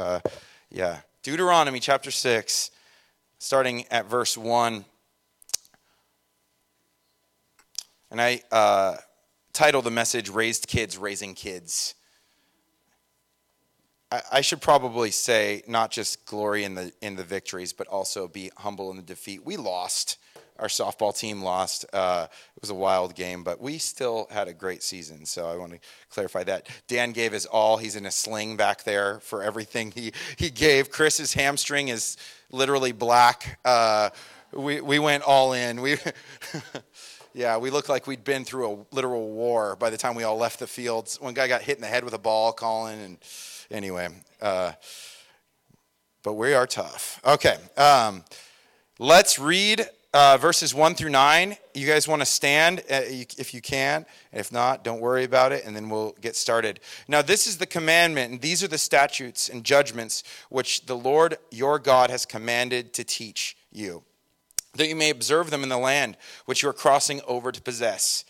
Uh, yeah. Deuteronomy chapter 6, starting at verse 1. And I uh, titled the message Raised Kids, Raising Kids. I, I should probably say not just glory in the, in the victories, but also be humble in the defeat. We lost. Our softball team lost. Uh, it was a wild game, but we still had a great season. So I want to clarify that. Dan gave his all. He's in a sling back there for everything he, he gave. Chris's hamstring is literally black. Uh, we, we went all in. We. Yeah, we looked like we'd been through a literal war by the time we all left the field. One guy got hit in the head with a ball, Colin, and anyway. Uh, but we are tough. Okay, um, let's read uh, verses 1 through 9. You guys want to stand uh, if you can. If not, don't worry about it, and then we'll get started. Now, this is the commandment, and these are the statutes and judgments which the Lord your God has commanded to teach you that you may observe them in the land which you are crossing over to possess,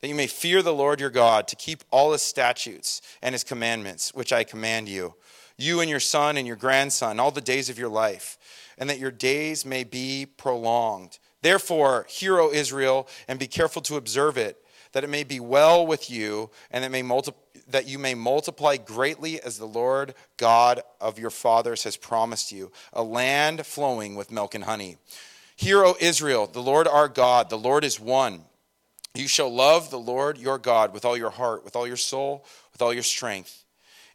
that you may fear the Lord your God, to keep all his statutes and his commandments, which I command you, you and your son and your grandson, all the days of your life, and that your days may be prolonged. Therefore, hear, O Israel, and be careful to observe it, that it may be well with you, and that, may multi- that you may multiply greatly as the Lord God of your fathers has promised you, a land flowing with milk and honey. Hear, O Israel, the Lord our God, the Lord is one. You shall love the Lord your God with all your heart, with all your soul, with all your strength.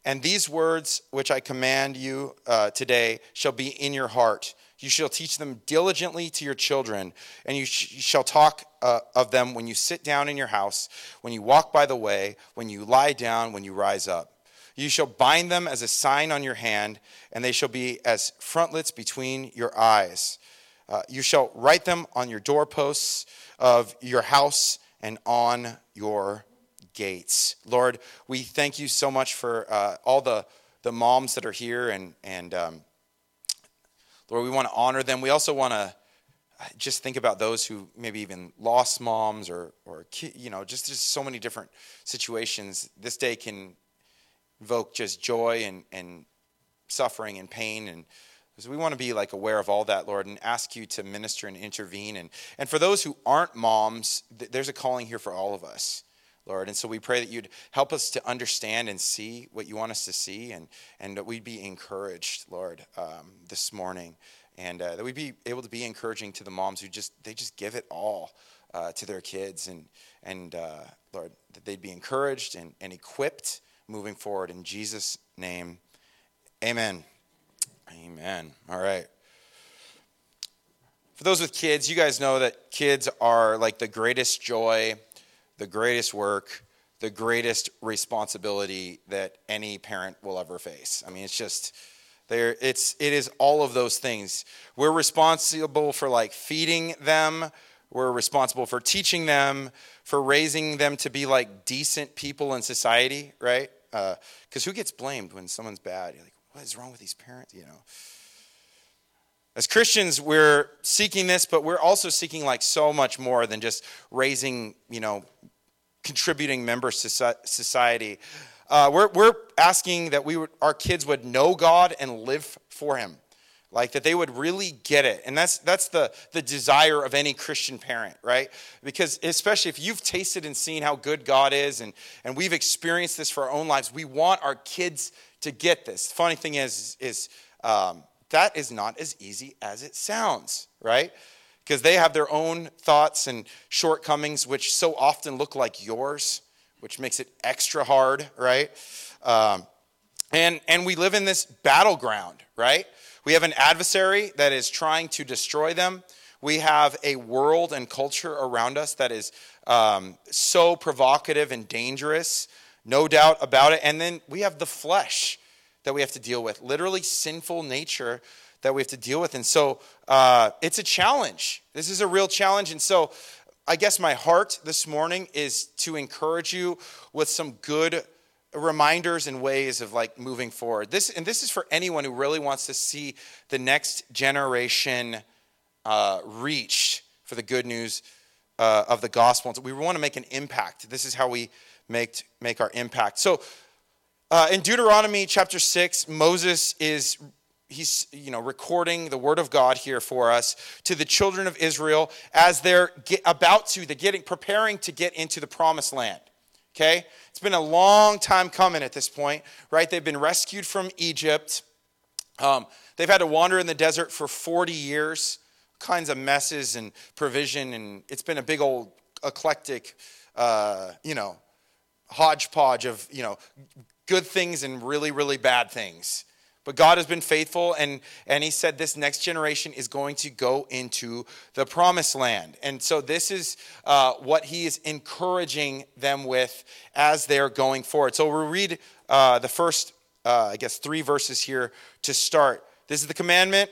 And these words which I command you uh, today shall be in your heart. You shall teach them diligently to your children, and you, sh- you shall talk uh, of them when you sit down in your house, when you walk by the way, when you lie down, when you rise up. You shall bind them as a sign on your hand, and they shall be as frontlets between your eyes. Uh, you shall write them on your doorposts of your house and on your gates. Lord, we thank you so much for uh, all the, the moms that are here, and, and um, Lord, we want to honor them. We also want to just think about those who maybe even lost moms or, or you know, just, just so many different situations. This day can evoke just joy and, and suffering and pain and because we want to be like aware of all that, Lord, and ask you to minister and intervene. And, and for those who aren't moms, th- there's a calling here for all of us, Lord. And so we pray that you'd help us to understand and see what you want us to see, and, and that we'd be encouraged, Lord, um, this morning. And uh, that we'd be able to be encouraging to the moms who just, they just give it all uh, to their kids. And, and uh, Lord, that they'd be encouraged and, and equipped moving forward. In Jesus' name, amen. Amen. All right. For those with kids, you guys know that kids are like the greatest joy, the greatest work, the greatest responsibility that any parent will ever face. I mean, it's just there it's it is all of those things. We're responsible for like feeding them, we're responsible for teaching them, for raising them to be like decent people in society, right? Because uh, who gets blamed when someone's bad? You're like, what is wrong with these parents? You know. As Christians, we're seeking this, but we're also seeking like so much more than just raising, you know, contributing member to society. Uh, we're, we're asking that we would, our kids would know God and live for Him, like that they would really get it. And that's, that's the, the desire of any Christian parent, right? Because especially if you've tasted and seen how good God is and, and we've experienced this for our own lives, we want our kids to get this. Funny thing is, is um, that is not as easy as it sounds, right? Because they have their own thoughts and shortcomings, which so often look like yours, which makes it extra hard, right? Um, and, and we live in this battleground, right? We have an adversary that is trying to destroy them. We have a world and culture around us that is um, so provocative and dangerous no doubt about it. And then we have the flesh that we have to deal with, literally sinful nature that we have to deal with. And so uh, it's a challenge. This is a real challenge. And so I guess my heart this morning is to encourage you with some good reminders and ways of like moving forward. This and this is for anyone who really wants to see the next generation uh, reached for the good news uh, of the gospel. We want to make an impact. This is how we make, make our impact. So Uh, in Deuteronomy chapter 6, Moses is he's you know recording the word of god here for us to the children of israel as they're about to they're getting preparing to get into the promised land okay? It's been a long time coming at this point right? They've been rescued from egypt. Um, they've had to wander in the desert for 40 years kinds of messes and provision and it's been a big old eclectic uh, you know hodgepodge of you know good things and really really bad things but God has been faithful, and, and He said this next generation is going to go into the promised land. And so, this is uh, what He is encouraging them with as they're going forward. So, we'll read uh, the first, uh, I guess, three verses here to start. This is the commandment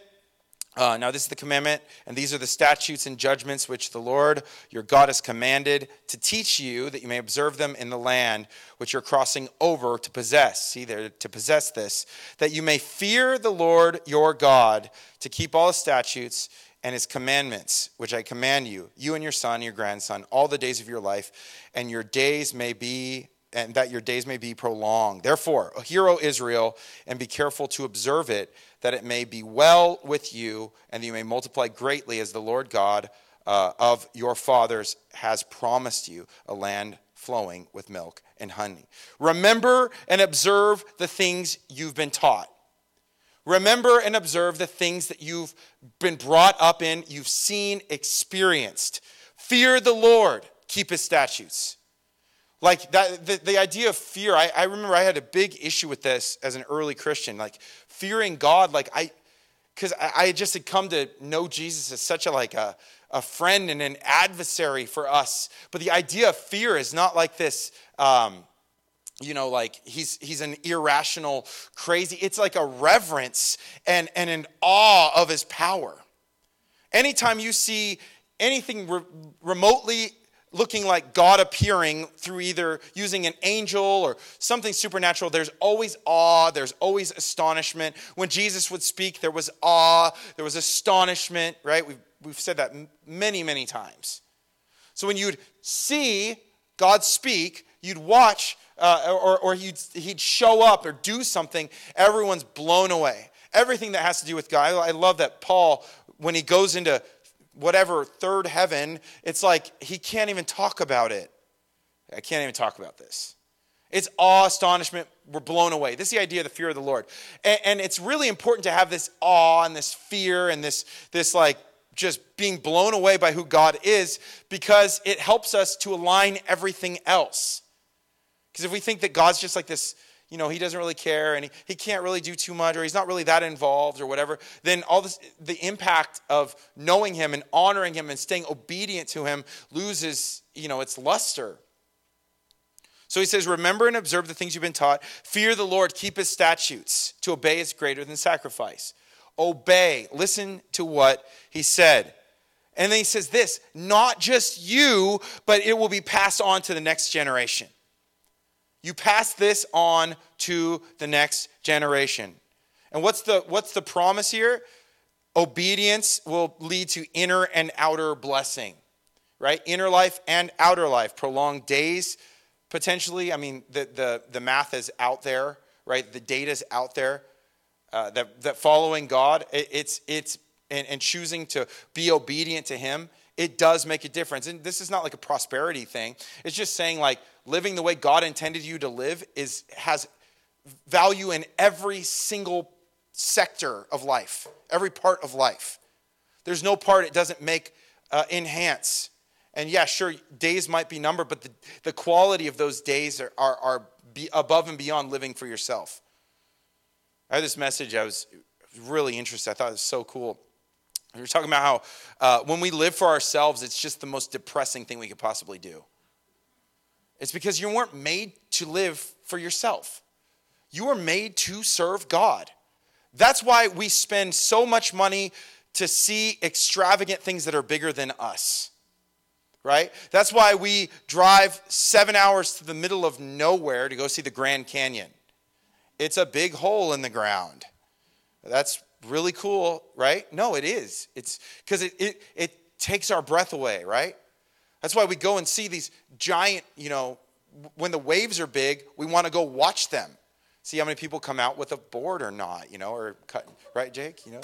uh, now, this is the commandment, and these are the statutes and judgments which the Lord your God has commanded to teach you, that you may observe them in the land which you're crossing over to possess. See, there, to possess this, that you may fear the Lord your God, to keep all his statutes and his commandments, which I command you, you and your son, your grandson, all the days of your life, and your days may be and that your days may be prolonged. Therefore, hear, O Israel, and be careful to observe it, that it may be well with you, and that you may multiply greatly as the Lord God uh, of your fathers has promised you, a land flowing with milk and honey. Remember and observe the things you've been taught. Remember and observe the things that you've been brought up in, you've seen, experienced. Fear the Lord, keep his statutes like that, the, the idea of fear, I, I remember I had a big issue with this as an early Christian. Like fearing God, like I, because I, I just had come to know Jesus as such a like a, a friend and an adversary for us. But the idea of fear is not like this, um, you know, like he's he's an irrational, crazy. It's like a reverence and, and an awe of his power. Anytime you see anything re- remotely looking like God appearing through either using an angel or something supernatural, there's always awe, there's always astonishment. When Jesus would speak, there was awe, there was astonishment, right? We've, we've said that many, many times. So when you'd see God speak, you'd watch, uh, or, or he'd, he'd show up or do something, everyone's blown away. Everything that has to do with God. I love that Paul, when he goes into whatever third heaven, it's like he can't even talk about it. I can't even talk about this. It's awe, astonishment. We're blown away. This is the idea of the fear of the Lord. And, and, it's really important to have this awe and this fear and this, this like just being blown away by who God is because it helps us to align everything else. Because if we think that God's just like this you know, he doesn't really care and he, he can't really do too much or he's not really that involved or whatever, then all this, the impact of knowing him and honoring him and staying obedient to him loses, you know, its luster. So he says, Remember and observe the things you've been taught. Fear the Lord, keep his statutes. To obey is greater than sacrifice. Obey. Listen to what he said. And then he says this not just you, but it will be passed on to the next generation. You pass this on to the next generation. And what's the, what's the promise here? Obedience will lead to inner and outer blessing, right? Inner life and outer life. Prolonged days, potentially. I mean, the, the, the math is out there, right? The data is out there. Uh, that, that following God, it, it's, it's and, and choosing to be obedient to Him, it does make a difference. And this is not like a prosperity thing. It's just saying, like, living the way God intended you to live is has value in every single sector of life, every part of life. There's no part it doesn't make uh, enhance. And yeah, sure, days might be numbered, but the, the quality of those days are, are, are above and beyond living for yourself. I had this message, I was really interested. I thought it was so cool. We were talking about how uh, when we live for ourselves, it's just the most depressing thing we could possibly do. It's because you weren't made to live for yourself. You were made to serve God. That's why we spend so much money to see extravagant things that are bigger than us. Right? That's why we drive seven hours to the middle of nowhere to go see the Grand Canyon. It's a big hole in the ground. That's really cool, right? No, it is. It's because it, it, it takes our breath away, right? That's why we go and see these giant, you know, when the waves are big, we want to go watch them. See how many people come out with a board or not, you know, or cut, right, Jake? You know,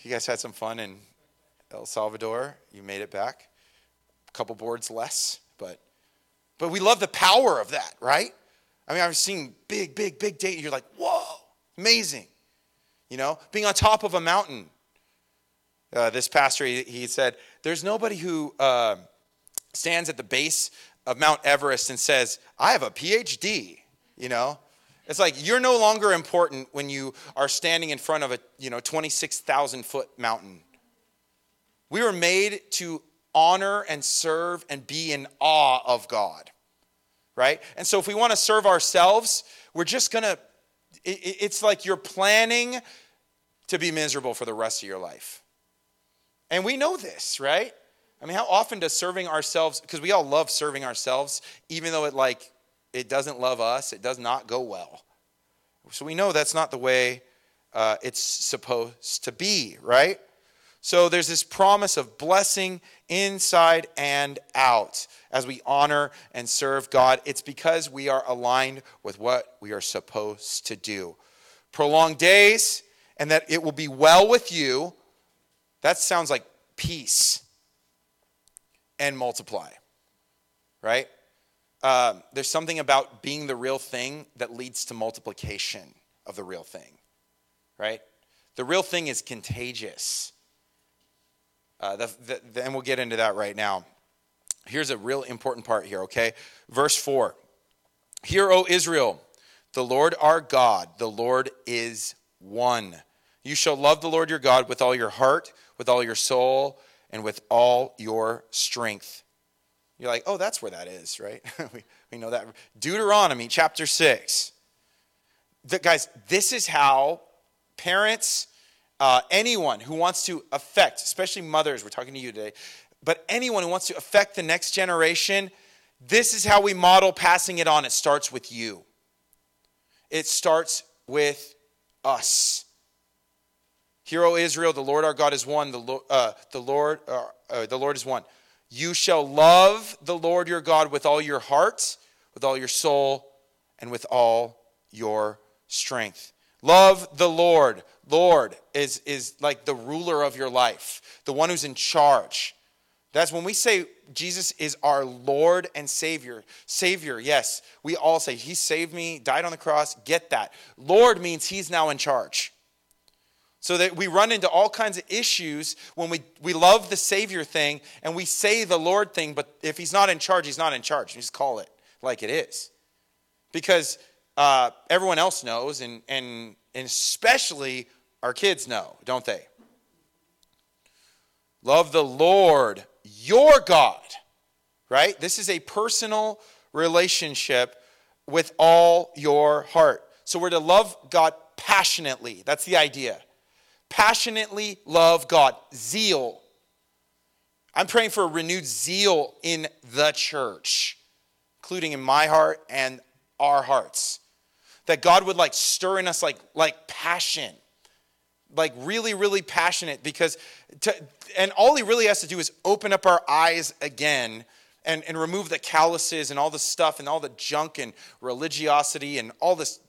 you guys had some fun in El Salvador. You made it back. A couple boards less, but but we love the power of that, right? I mean, I've seen big, big, big date. You're like, whoa, amazing. You know, being on top of a mountain. Uh, this pastor, he, he, said, there's nobody who uh, stands at the base of Mount Everest and says, I have a PhD, you know? It's like you're no longer important when you are standing in front of a, you know, 26,000 foot mountain. We were made to honor and serve and be in awe of God, right? And so if we want to serve ourselves, we're just going to, it's like you're planning to be miserable for the rest of your life. And we know this, right? I mean, how often does serving ourselves, because we all love serving ourselves, even though it like, it doesn't love us, it does not go well. So we know that's not the way uh, it's supposed to be, right? So there's this promise of blessing inside and out as we honor and serve God. It's because we are aligned with what we are supposed to do. Prolonged days, and that it will be well with you. That sounds like peace and multiply, right? Um, there's something about being the real thing that leads to multiplication of the real thing, right? The real thing is contagious. Uh, the, the, and we'll get into that right now. Here's a real important part here, okay? Verse 4 Hear, O Israel, the Lord our God, the Lord is one. You shall love the Lord your God with all your heart, with all your soul, and with all your strength. You're like, oh, that's where that is, right? we, we know that. Deuteronomy chapter 6. The, guys, this is how parents, uh, anyone who wants to affect, especially mothers, we're talking to you today, but anyone who wants to affect the next generation, this is how we model passing it on. It starts with you, it starts with us. Hear, O Israel, the Lord our God is one. The, uh, the Lord, uh, uh, the Lord is one. You shall love the Lord your God with all your heart, with all your soul, and with all your strength. Love the Lord. Lord is, is like the ruler of your life, the one who's in charge. That's when we say Jesus is our Lord and Savior. Savior, yes, we all say, He saved me, died on the cross. Get that. Lord means He's now in charge. So that we run into all kinds of issues when we, we love the Savior thing and we say the Lord thing, but if He's not in charge, He's not in charge. Just call it like it is. Because uh, everyone else knows, and, and, and especially our kids know, don't they? Love the Lord your God, right? This is a personal relationship with all your heart. So we're to love God passionately. That's the idea passionately love God. Zeal. I'm praying for a renewed zeal in the church, including in my heart and our hearts. That God would like stir in us like, like passion, like really, really passionate because, to, and all he really has to do is open up our eyes again and, and remove the calluses and all the stuff and all the junk and religiosity and all this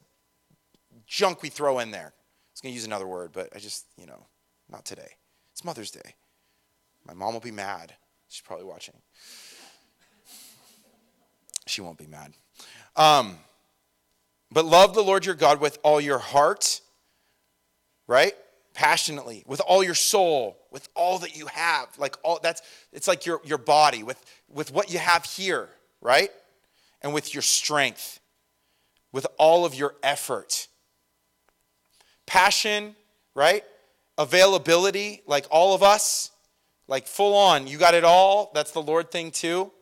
junk we throw in there I was going to use another word, but I just, you know, not today. It's Mother's Day. My mom will be mad. She's probably watching. She won't be mad. Um, but love the Lord your God with all your heart, right? Passionately, with all your soul, with all that you have. Like all that's it's like your, your body, with, with what you have here, right? And with your strength, with all of your effort passion, right? Availability, like all of us, like full on. You got it all. That's the Lord thing too.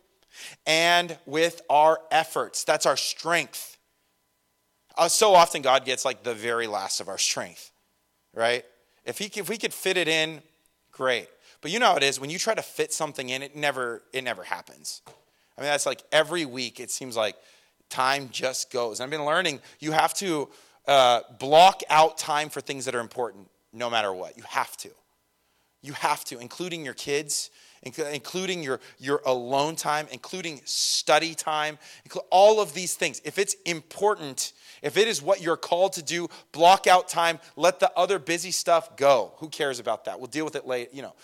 And with our efforts, that's our strength. Uh, so often, God gets like the very last of our strength, right? If, he, if we could fit it in, great. But you know how it is when you try to fit something in, it never it never happens. I mean, that's like every week. It seems like time just goes. And I've been learning you have to uh, block out time for things that are important no matter what. You have to. You have to, including your kids, including your, your alone time, including study time, all of these things. If it's important, if it is what you're called to do, block out time, let the other busy stuff go. Who cares about that? We'll deal with it later, you know.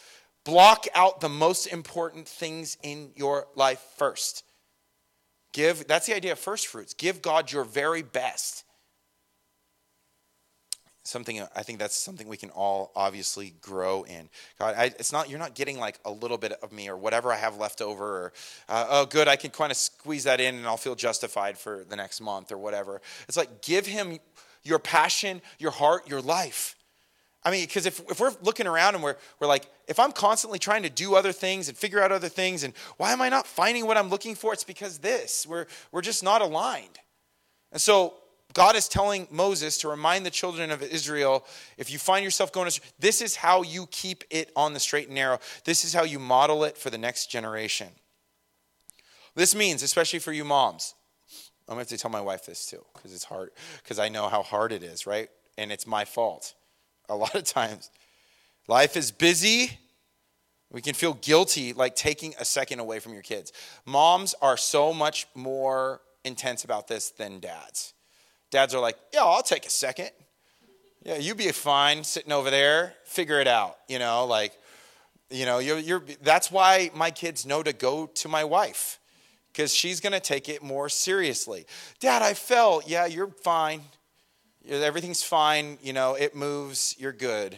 Block out the most important things in your life first. Give, that's the idea of first fruits. Give God your very best something I think that's something we can all obviously grow in. God, I, it's not you're not getting like a little bit of me or whatever I have left over. Or uh, oh, good, I can kind of squeeze that in and I'll feel justified for the next month or whatever. It's like give Him your passion, your heart, your life. I mean, because if, if we're looking around and we're, we're like, if I'm constantly trying to do other things and figure out other things, and why am I not finding what I'm looking for? It's because this. We're, we're just not aligned. And so God is telling Moses to remind the children of Israel if you find yourself going astray, this is how you keep it on the straight and narrow. This is how you model it for the next generation. This means, especially for you moms, I'm going to have to tell my wife this too because it's hard, because I know how hard it is, right? And it's my fault a lot of times. Life is busy. We can feel guilty like taking a second away from your kids. Moms are so much more intense about this than dads. Dads are like, yeah, I'll take a second. Yeah, you be fine sitting over there, figure it out, you know, like, you know, you're, you're that's why my kids know to go to my wife because she's going to take it more seriously. Dad, I fell. Yeah, you're fine. Everything's fine. You know, it moves. You're good.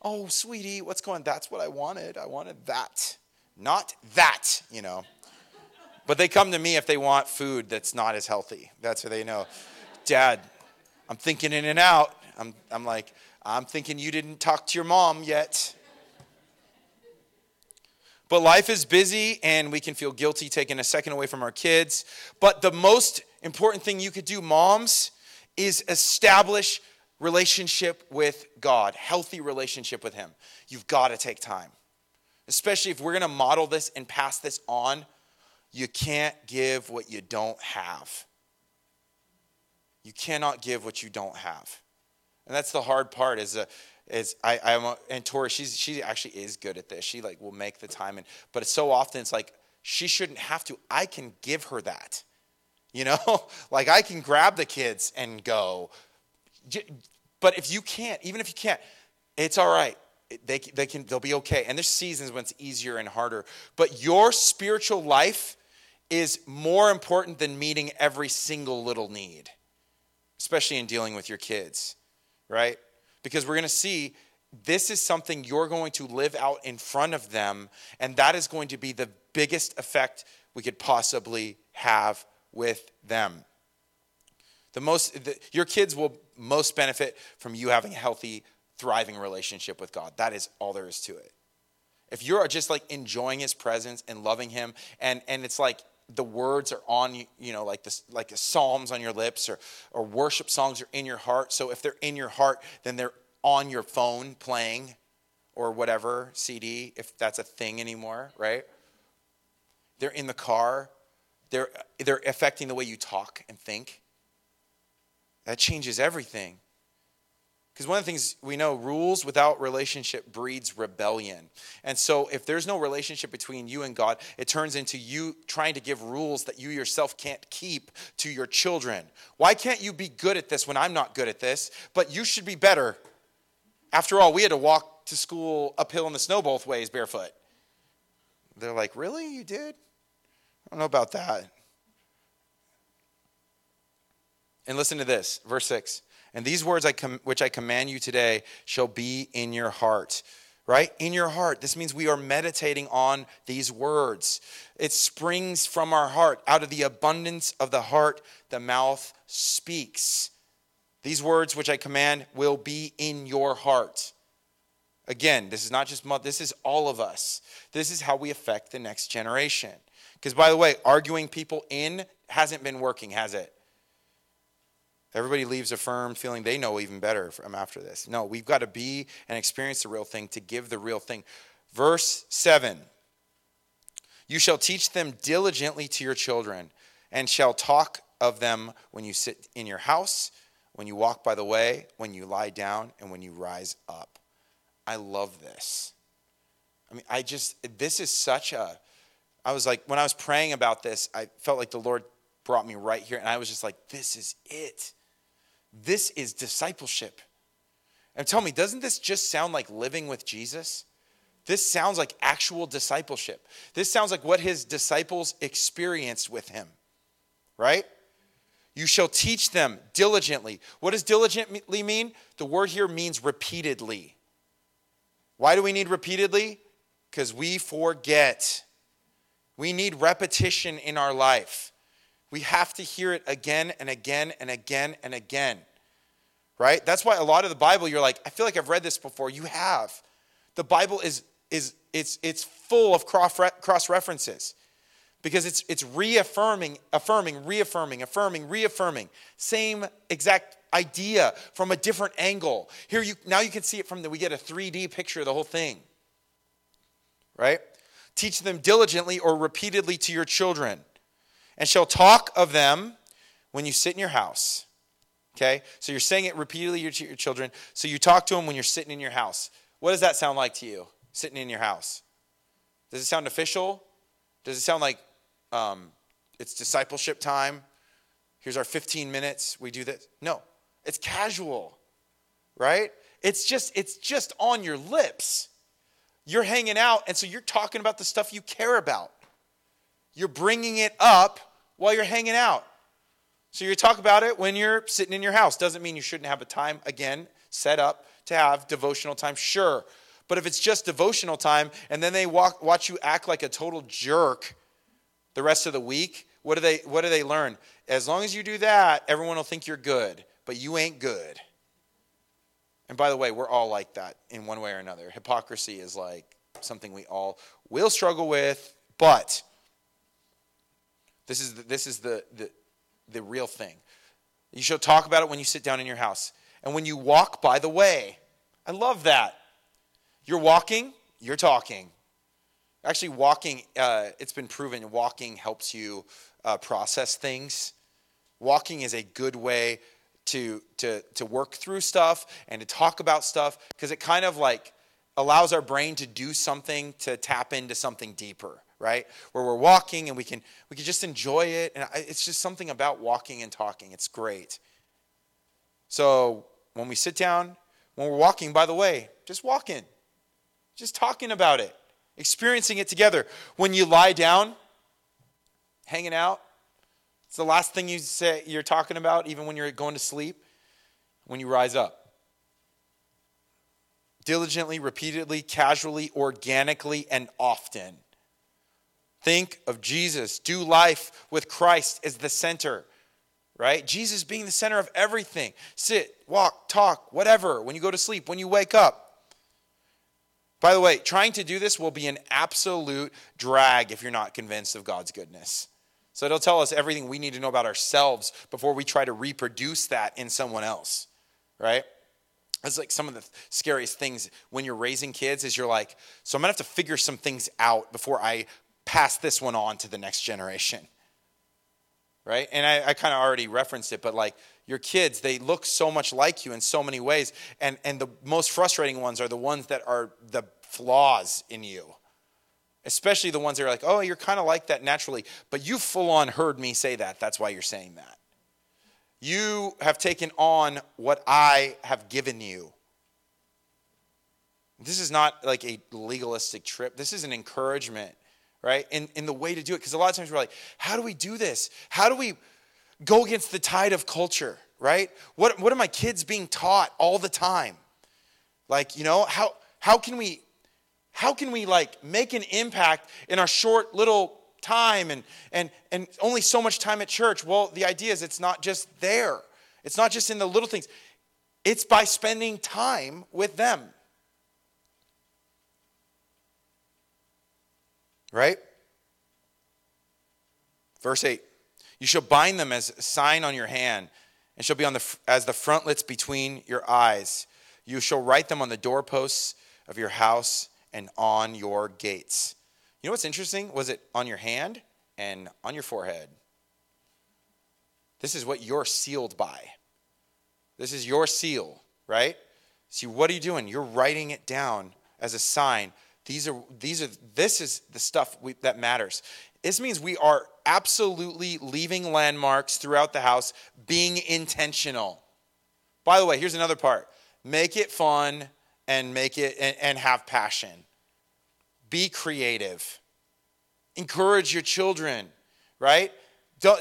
Oh, sweetie, what's going on? That's what I wanted. I wanted that, not that, you know. But they come to me if they want food that's not as healthy. That's what they know. Dad, I'm thinking In-N-Out. I'm, I'm like, I'm thinking you didn't talk to your mom yet. But life is busy and we can feel guilty taking a second away from our kids. But the most important thing you could do, moms, is establish relationship with God, healthy relationship with Him. You've got to take time. Especially if we're going to model this and pass this on, you can't give what you don't have. You cannot give what you don't have. And that's the hard part is, uh, is I, I'm, a, and Tori, she's, she actually is good at this. She like will make the time. And, but it's so often it's like, she shouldn't have to. I can give her that. You know, like I can grab the kids and go. But if you can't, even if you can't, it's all right. They, they can, they'll be okay. And there's seasons when it's easier and harder. But your spiritual life is more important than meeting every single little need especially in dealing with your kids, right? Because we're going to see this is something you're going to live out in front of them, and that is going to be the biggest effect we could possibly have with them. The most, the, your kids will most benefit from you having a healthy, thriving relationship with God. That is all there is to it. If you're just like enjoying His presence and loving Him, and and it's like the words are on you you know like this like psalms on your lips or or worship songs are in your heart. So if they're in your heart then they're on your phone playing or whatever cd if that's a thing anymore right? They're in the car. They're they're affecting the way you talk and think. That changes everything because one of the things we know, rules without relationship breeds rebellion. And so if there's no relationship between you and God, it turns into you trying to give rules that you yourself can't keep to your children. Why can't you be good at this when I'm not good at this? But you should be better. After all, we had to walk to school uphill in the snow both ways barefoot. They're like, Really? You did? I don't know about that. And listen to this, verse 6. And these words I com- which I command you today shall be in your heart. Right? In your heart. This means we are meditating on these words. It springs from our heart. Out of the abundance of the heart, the mouth speaks. These words which I command will be in your heart. Again, this is not just this is all of us. This is how we affect the next generation. Because by the way, arguing people in hasn't been working, has it? Everybody leaves affirmed feeling they know even better from um, after this. No, we've got to be and experience the real thing to give the real thing. Verse 7 You shall teach them diligently to your children, and shall talk of them when you sit in your house, when you walk by the way, when you lie down, and when you rise up. I love this. I mean, I just, this is such a, I was like, when I was praying about this, I felt like the Lord brought me right here. And I was just like, this is it. This is discipleship. And tell me, doesn't this just sound like living with Jesus? This sounds like actual discipleship. This sounds like what his disciples experienced with him, right? You shall teach them diligently. What does diligently mean? The word here means repeatedly. Why do we need repeatedly? Because we forget. We need repetition in our life. We have to hear it again and again and again and again. Right? That's why a lot of the Bible, you're like, I feel like I've read this before. You have. The Bible is, is it's, it's full of cross references because it's, it's reaffirming, affirming, reaffirming, affirming, reaffirming. Same exact idea from a different angle. Here you now you can see it from the we get a 3D picture of the whole thing. Right? Teach them diligently or repeatedly to your children and shall talk of them when you sit in your house. Okay? So you're saying it repeatedly to your children. So you talk to them when you're sitting in your house. What does that sound like to you, sitting in your house? Does it sound official? Does it sound like um, it's discipleship time? Here's our 15 minutes. We do this. No, it's casual, right? It's just it's just on your lips. You're hanging out, and so you're talking about the stuff you care about. You're bringing it up while you're hanging out. So you talk about it when you're sitting in your house. Doesn't mean you shouldn't have a time, again, set up to have devotional time. Sure. But if it's just devotional time and then they walk, watch you act like a total jerk the rest of the week, what do they what do they learn? As long as you do that, everyone will think you're good, but you ain't good. And by the way, we're all like that in one way or another. Hypocrisy is like something we all will struggle with, but this is the, this is the, the, the real thing. You shall talk about it when you sit down in your house. And when you walk by the way. I love that. You're walking, you're talking. Actually, walking, uh, it's been proven walking helps you uh, process things. Walking is a good way to, to, to work through stuff and to talk about stuff because it kind of like allows our brain to do something to tap into something deeper right? Where we're walking and we can we can just enjoy it, and it's just something about walking and talking. It's great. So when we sit down, when we're walking, by the way, just walking, just talking about it, experiencing it together. When you lie down, hanging out, it's the last thing you say you're talking about, even when you're going to sleep. When you rise up diligently, repeatedly, casually, organically, and often. Think of Jesus. Do life with Christ as the center, right? Jesus being the center of everything. Sit, walk, talk, whatever, when you go to sleep, when you wake up. By the way, trying to do this will be an absolute drag if you're not convinced of God's goodness. So it'll tell us everything we need to know about ourselves before we try to reproduce that in someone else, right? It's like some of the scariest things when you're raising kids is you're like, so I'm gonna have to figure some things out before I pass this one on to the next generation. Right? And I, I kind of already referenced it, but like your kids, they look so much like you in so many ways. And, and the most frustrating ones are the ones that are the flaws in you. Especially the ones that are like, oh, you're kind of like that naturally, but you full on heard me say that. That's why you're saying that. You have taken on what I have given you. This is not like a legalistic trip. This is an encouragement right? And, and the way to do it, because a lot of times we're like, how do we do this? How do we go against the tide of culture, right? What, what are my kids being taught all the time? Like, you know, how, how can we, how can we like make an impact in our short little time and, and, and only so much time at church? Well, the idea is it's not just there. It's not just in the little things. It's by spending time with them. Right? Verse 8 You shall bind them as a sign on your hand, and shall be on the, as the frontlets between your eyes. You shall write them on the doorposts of your house and on your gates. You know what's interesting? Was it on your hand and on your forehead? This is what you're sealed by. This is your seal, right? See, what are you doing? You're writing it down as a sign. These are these are this is the stuff we, that matters. This means we are absolutely leaving landmarks throughout the house, being intentional. By the way, here's another part. Make it fun and make it and, and have passion. Be creative. Encourage your children, right?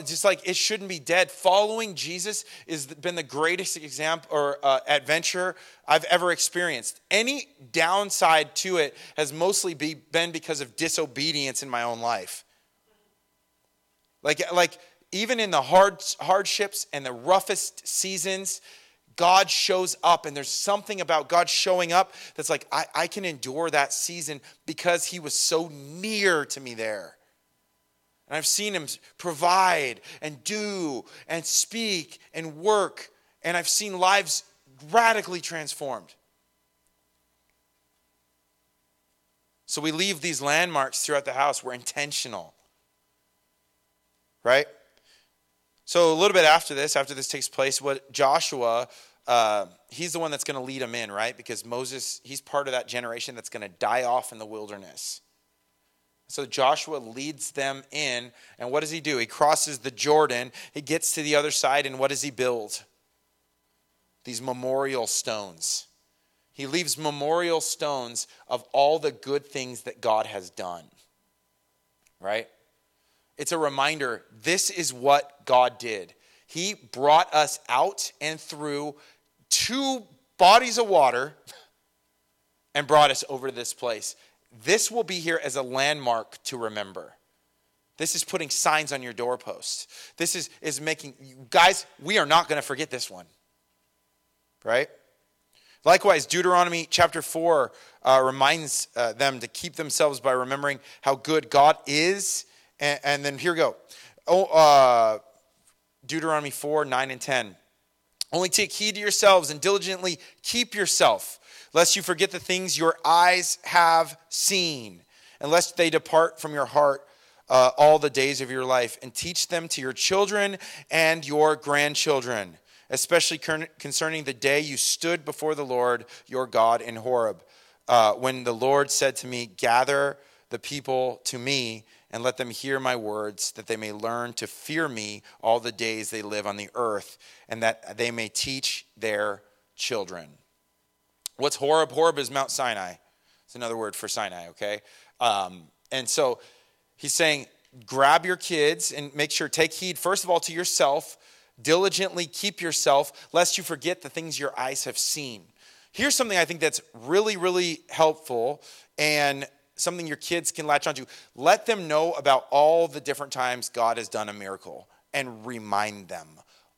Just like it shouldn't be dead. Following Jesus has been the greatest example or uh, adventure I've ever experienced. Any downside to it has mostly be, been because of disobedience in my own life. Like, like even in the hard hardships and the roughest seasons, God shows up, and there's something about God showing up that's like, I, I can endure that season because He was so near to me there. And I've seen him provide and do and speak and work. And I've seen lives radically transformed. So we leave these landmarks throughout the house. We're intentional. Right? So a little bit after this, after this takes place, what Joshua, uh, he's the one that's going to lead them in, right? Because Moses, he's part of that generation that's going to die off in the wilderness. So Joshua leads them in, and what does he do? He crosses the Jordan, he gets to the other side, and what does he build? These memorial stones. He leaves memorial stones of all the good things that God has done. Right? It's a reminder this is what God did. He brought us out and through two bodies of water and brought us over to this place. This will be here as a landmark to remember. This is putting signs on your doorposts. This is, is making, guys, we are not going to forget this one. Right? Likewise, Deuteronomy chapter 4 uh, reminds uh, them to keep themselves by remembering how good God is. And, and then here we go. Oh, uh, Deuteronomy 4 9 and 10. Only take heed to yourselves and diligently keep yourself lest you forget the things your eyes have seen, and lest they depart from your heart uh, all the days of your life, and teach them to your children and your grandchildren, especially concerning the day you stood before the Lord your God in Horeb, uh, when the Lord said to me, Gather the people to me and let them hear my words, that they may learn to fear me all the days they live on the earth, and that they may teach their children. What's Horeb? Horeb is Mount Sinai. It's another word for Sinai, okay? Um, and so he's saying, grab your kids and make sure, take heed, first of all, to yourself. Diligently keep yourself, lest you forget the things your eyes have seen. Here's something I think that's really, really helpful and something your kids can latch onto. Let them know about all the different times God has done a miracle and remind them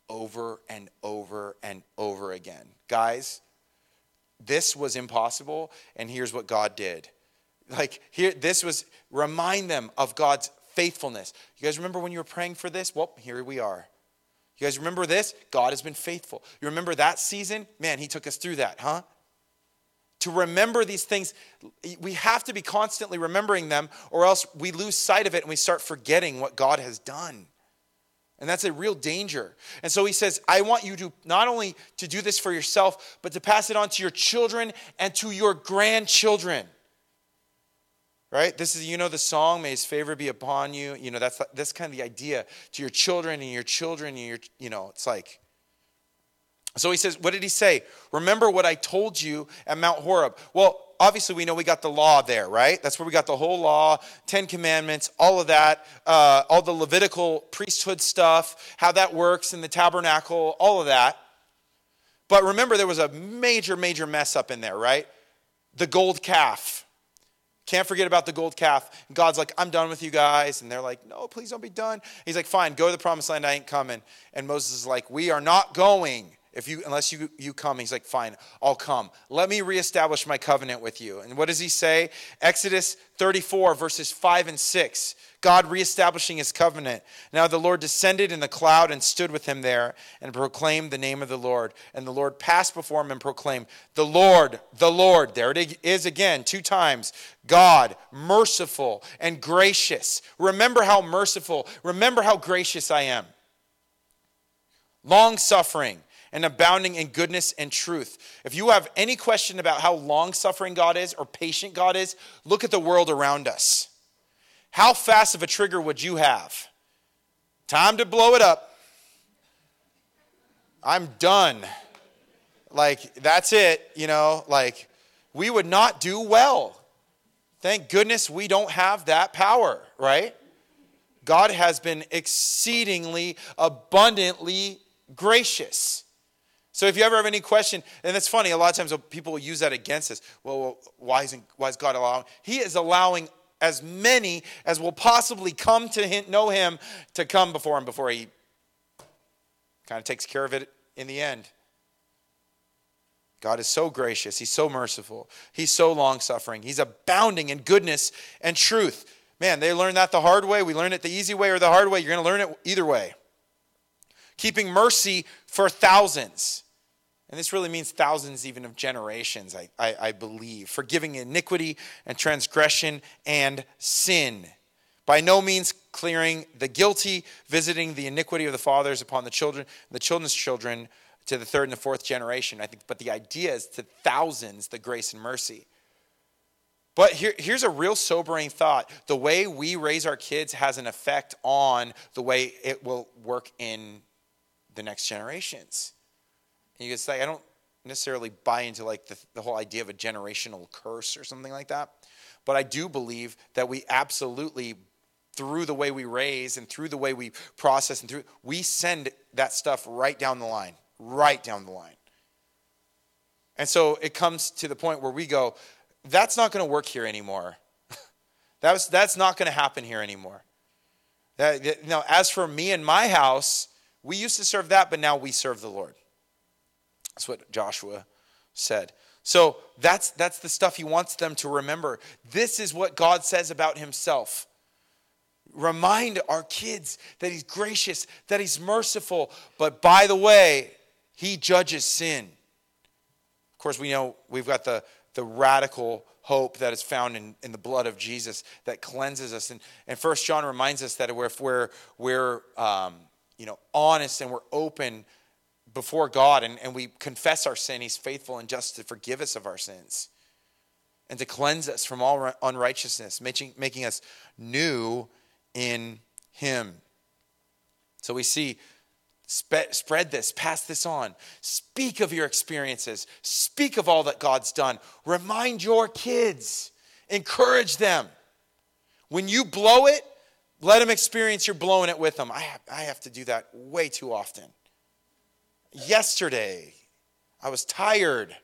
over and over and over again. Guys, this was impossible, and here's what God did. Like, here, this was, remind them of God's faithfulness. You guys remember when you were praying for this? Well, here we are. You guys remember this? God has been faithful. You remember that season? Man, He took us through that, huh? To remember these things, we have to be constantly remembering them, or else we lose sight of it and we start forgetting what God has done. And that's a real danger. And so he says, I want you to not only to do this for yourself, but to pass it on to your children and to your grandchildren. Right? This is, you know, the song, may his favor be upon you. You know, that's, that's kind of the idea to your children and your children and your, you know, it's like, so he says, what did he say? Remember what I told you at Mount Horeb. Well, obviously we know we got the law there, right? That's where we got the whole law, Ten Commandments, all of that, uh, all the Levitical priesthood stuff, how that works in the tabernacle, all of that. But remember, there was a major, major mess up in there, right? The gold calf. Can't forget about the gold calf. God's like, I'm done with you guys. And they're like, no, please don't be done. He's like, fine, go to the promised land. I ain't coming. And Moses is like, we are not going if you unless you you come he's like fine i'll come. Let me reestablish my covenant with you. And what does he say? Exodus 34 verses 5 and 6 god reestablishing his covenant. Now the lord descended in the cloud and stood with him there and proclaimed the name of the lord. And the lord passed before him and proclaimed the lord the lord there it is again two times. God merciful and gracious. Remember how merciful remember how gracious i am. Long suffering and abounding in goodness and truth. If you have any question about how long suffering God is or patient God is, look at the world around us. How fast of a trigger would you have? Time to blow it up. I'm done. Like, that's it, you know, like, we would not do well. Thank goodness we don't have that power, right? God has been exceedingly abundantly gracious. So if you ever have any question, and it's funny, a lot of times people will use that against us. Well, why isn't why is God allowing? He is allowing as many as will possibly come to him, know Him to come before Him before He kind of takes care of it in the end. God is so gracious. He's so merciful. He's so long suffering. He's abounding in goodness and truth. Man, they learn that the hard way. We learn it the easy way or the hard way. You're going to learn it either way. Keeping mercy for thousands. And this really means thousands, even of generations, I, I, I believe. Forgiving iniquity and transgression and sin. By no means clearing the guilty, visiting the iniquity of the fathers upon the children, the children's children to the third and the fourth generation. I think, but the idea is to thousands the grace and mercy. But here, here's a real sobering thought. The way we raise our kids has an effect on the way it will work in the next generations. And you can say, I don't necessarily buy into like the, the whole idea of a generational curse or something like that. But I do believe that we absolutely, through the way we raise and through the way we process and through, we send that stuff right down the line, right down the line. And so it comes to the point where we go, that's not going to work here anymore. that's, that's not going to happen here anymore. That, you know, as for me and my house, we used to serve that, but now we serve the Lord. That's what Joshua said. So that's, that's the stuff he wants them to remember. This is what God says about himself. Remind our kids that he's gracious, that he's merciful, but by the way, he judges sin. Of course, we know we've got the, the radical hope that is found in, in the blood of Jesus that cleanses us. And, and First John reminds us that if we're, we're um, you know, honest and we're open before God and, and we confess our sin, He's faithful and just to forgive us of our sins and to cleanse us from all unrighteousness, making, making us new in Him. So we see Spe- spread this, pass this on. Speak of your experiences. Speak of all that God's done. Remind your kids, encourage them. When you blow it, let them experience you're blowing it with them. I have, I have to do that way too often yesterday. I was tired.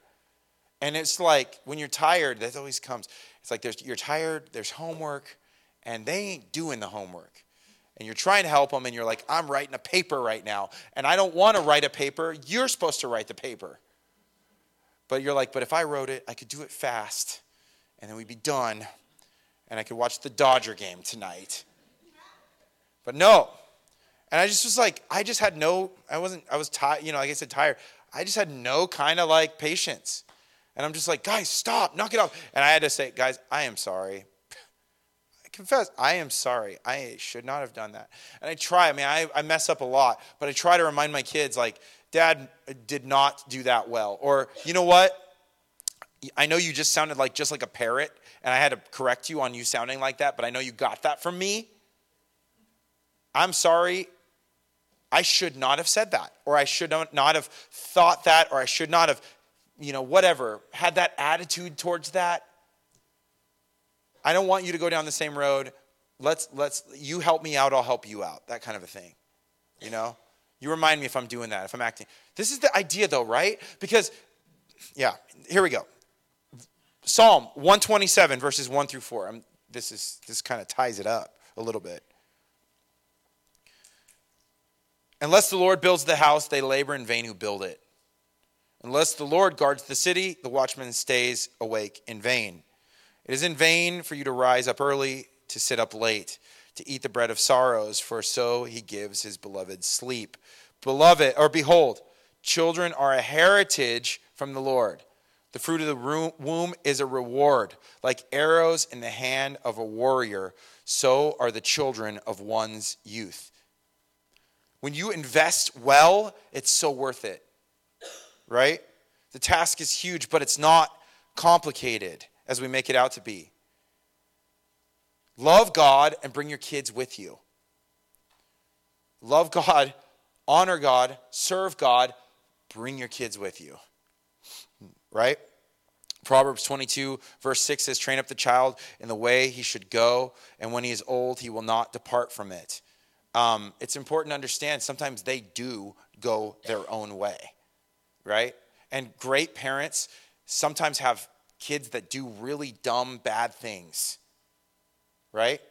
And it's like when you're tired, that always comes. It's like there's, you're tired, there's homework, and they ain't doing the homework. And you're trying to help them, and you're like, I'm writing a paper right now, and I don't want to write a paper. You're supposed to write the paper. But you're like, but if I wrote it, I could do it fast, and then we'd be done, and I could watch the Dodger game tonight. But no, and I just was like, I just had no, I wasn't, I was tired, you know, like I said, tired. I just had no kind of like patience. And I'm just like, guys, stop, knock it off. And I had to say, guys, I am sorry. I confess, I am sorry. I should not have done that. And I try, I mean, I, I mess up a lot, but I try to remind my kids, like, dad did not do that well. Or, you know what? I know you just sounded like just like a parrot, and I had to correct you on you sounding like that, but I know you got that from me. I'm sorry. I should not have said that, or I should not have thought that, or I should not have, you know, whatever, had that attitude towards that. I don't want you to go down the same road. Let's, let's, you help me out, I'll help you out. That kind of a thing. You know? You remind me if I'm doing that, if I'm acting. This is the idea, though, right? Because, yeah, here we go. Psalm 127, verses 1 through 4. I'm, this is this kind of ties it up a little bit. Unless the Lord builds the house, they labor in vain who build it. Unless the Lord guards the city, the watchman stays awake in vain. It is in vain for you to rise up early, to sit up late, to eat the bread of sorrows, for so he gives his beloved sleep. Beloved, or behold, children are a heritage from the Lord. The fruit of the womb is a reward. Like arrows in the hand of a warrior, so are the children of one's youth. When you invest well, it's so worth it. right? The task is huge, but it's not complicated as we make it out to be. Love God and bring your kids with you. Love God, honor God, serve God, bring your kids with you. Right? Proverbs 22, verse 6 says, Train up the child in the way he should go, and when he is old, he will not depart from it. Um, it's important to understand sometimes they do go their own way, right? And great parents sometimes have kids that do really dumb, bad things, right?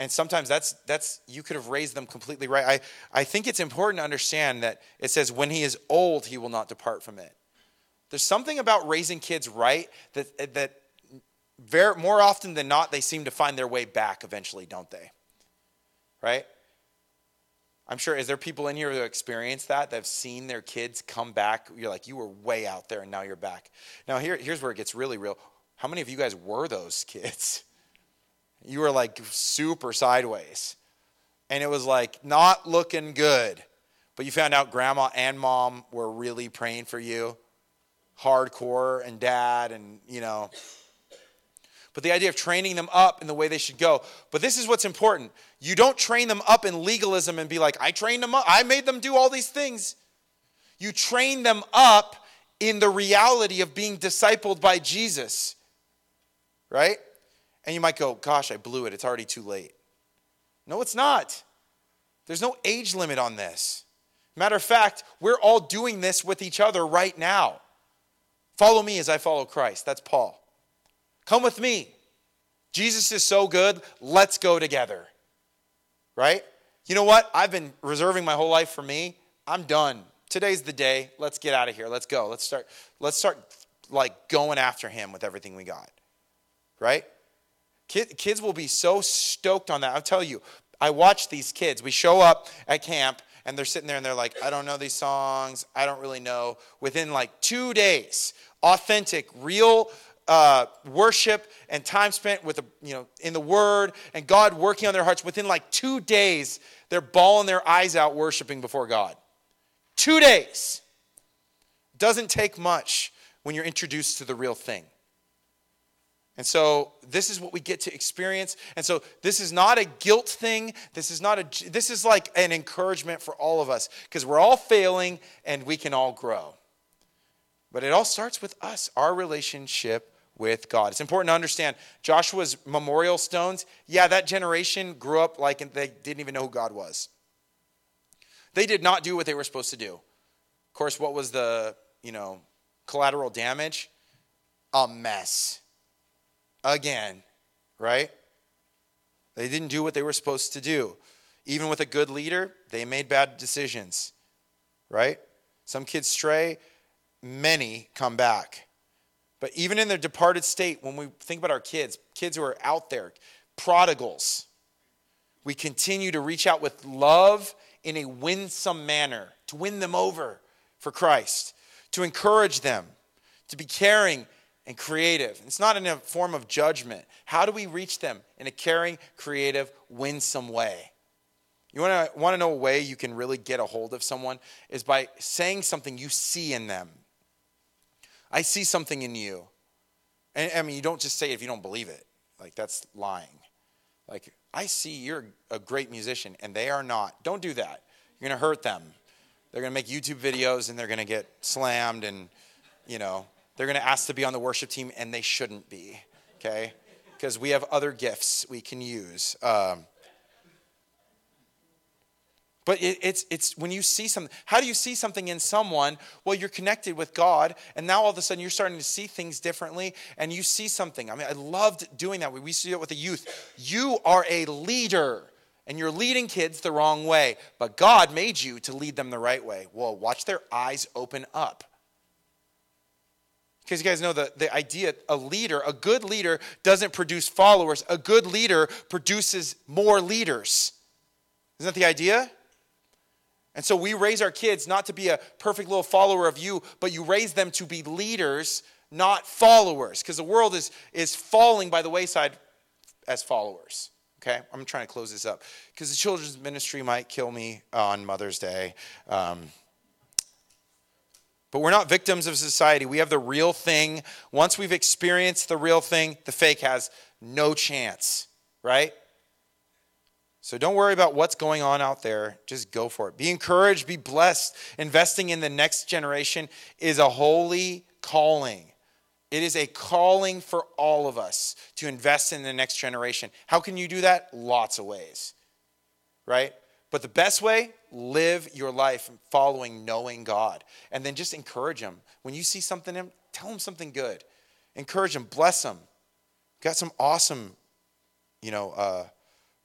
And sometimes that's that's you could have raised them completely right. I, I think it's important to understand that it says when he is old, he will not depart from it. There's something about raising kids right that that very more often than not they seem to find their way back eventually, don't they? Right? I'm sure, is there people in here who experience that, that have seen their kids come back? You're like, you were way out there and now you're back. Now, here, here's where it gets really real. How many of you guys were those kids? You were like super sideways. And it was like not looking good. But you found out grandma and mom were really praying for you, hardcore, and dad, and, you know, but the idea of training them up in the way they should go. But this is what's important. You don't train them up in legalism and be like, I trained them up, I made them do all these things. You train them up in the reality of being discipled by Jesus, right? And you might go, Gosh, I blew it. It's already too late. No, it's not. There's no age limit on this. Matter of fact, we're all doing this with each other right now. Follow me as I follow Christ. That's Paul. Come with me. Jesus is so good. Let's go together. Right? You know what? I've been reserving my whole life for me. I'm done. Today's the day. Let's get out of here. Let's go. Let's start let's start like going after him with everything we got. Right? kids will be so stoked on that. I'll tell you. I watch these kids. We show up at camp and they're sitting there and they're like, I don't know these songs. I don't really know. Within like two days, authentic, real uh, worship and time spent with the, you know, in the Word and God working on their hearts, within like two days, they're bawling their eyes out worshiping before God. Two days. Doesn't take much when you're introduced to the real thing. And so this is what we get to experience. And so this is not a guilt thing. This is not a this is like an encouragement for all of us because we're all failing and we can all grow. But it all starts with us, our relationship with God. It's important to understand Joshua's memorial stones. Yeah, that generation grew up like they didn't even know who God was. They did not do what they were supposed to do. Of course, what was the, you know, collateral damage? A mess. Again, right? They didn't do what they were supposed to do. Even with a good leader, they made bad decisions, right? Some kids stray, many come back. But even in their departed state, when we think about our kids, kids who are out there, prodigals, we continue to reach out with love in a winsome manner to win them over for Christ, to encourage them, to be caring and creative. It's not in a form of judgment. How do we reach them in a caring, creative, winsome way? You want to want to know a way you can really get a hold of someone is by saying something you see in them I see something in you. And I mean, you don't just say it if you don't believe it. Like, that's lying. Like, I see you're a great musician and they are not. Don't do that. You're going to hurt them. They're going to make YouTube videos and they're going to get slammed and, you know, they're going to ask to be on the worship team and they shouldn't be, okay? Because we have other gifts we can use. Um, but it, it's, it's when you see something, how do you see something in someone? Well, you're connected with God, and now all of a sudden you're starting to see things differently, and you see something. I mean, I loved doing that. We see it with the youth. You are a leader, and you're leading kids the wrong way, but God made you to lead them the right way. Well, watch their eyes open up. Because you guys know the, the idea a leader, a good leader doesn't produce followers, a good leader produces more leaders. Isn't that the idea? And so we raise our kids not to be a perfect little follower of you, but you raise them to be leaders, not followers. Because the world is, is falling by the wayside as followers. Okay? I'm trying to close this up. Because the children's ministry might kill me on Mother's Day. Um, But we're not victims of society. We have the real thing. Once we've experienced the real thing, the fake has no chance, right? So don't worry about what's going on out there. Just go for it. Be encouraged, be blessed. Investing in the next generation is a holy calling. It is a calling for all of us to invest in the next generation. How can you do that? Lots of ways, right? But the best way, live your life following knowing God. And then just encourage them. When you see something in him, tell them something good. Encourage them, bless them. Got some awesome, you know, uh,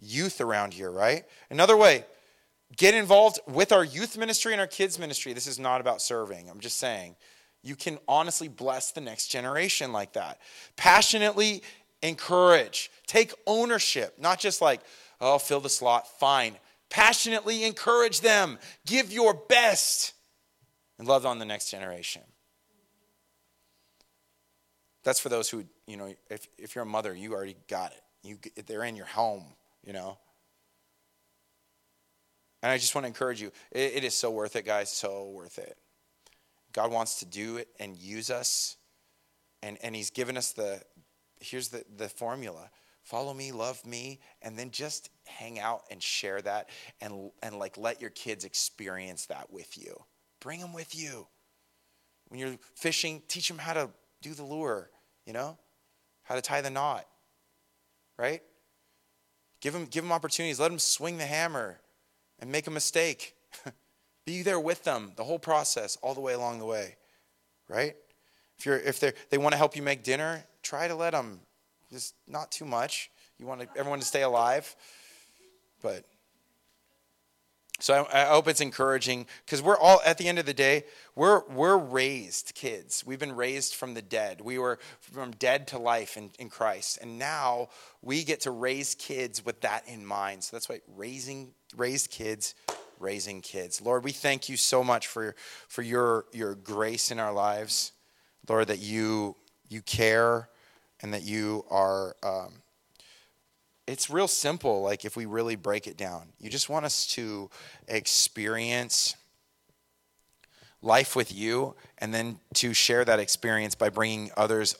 youth around here, right? Another way, get involved with our youth ministry and our kids ministry. This is not about serving. I'm just saying you can honestly bless the next generation like that. Passionately encourage, take ownership, not just like, oh, fill the slot, fine. Passionately encourage them, give your best, and love on the next generation. That's for those who, you know, if, if you're a mother, you already got it. You, they're in your home, you know. And I just want to encourage you. it, it is so worth it, guys. So worth it. God wants to do it and use us. And, and He's given us the, here's the, the formula follow me, love me, and then just hang out and share that and, and like let your kids experience that with you. Bring them with you. When you're fishing, teach them how to do the lure, you know, how to tie the knot, right? Give them, give them opportunities. Let them swing the hammer and make a mistake. Be there with them the whole process, all the way along the way, right? If you're if they they want to help you make dinner, try to let them. Just not too much. You want everyone to stay alive, but so I, I hope it's encouraging because we're all at the end of the day we're we're raised kids. We've been raised from the dead. We were from dead to life in, in Christ, and now we get to raise kids with that in mind. So that's why raising raised kids raising kids. Lord, we thank you so much for, for your, your grace in our lives. Lord, that you, you care and that you are, um, it's real simple, like if we really break it down. You just want us to experience life with you and then to share that experience by bringing others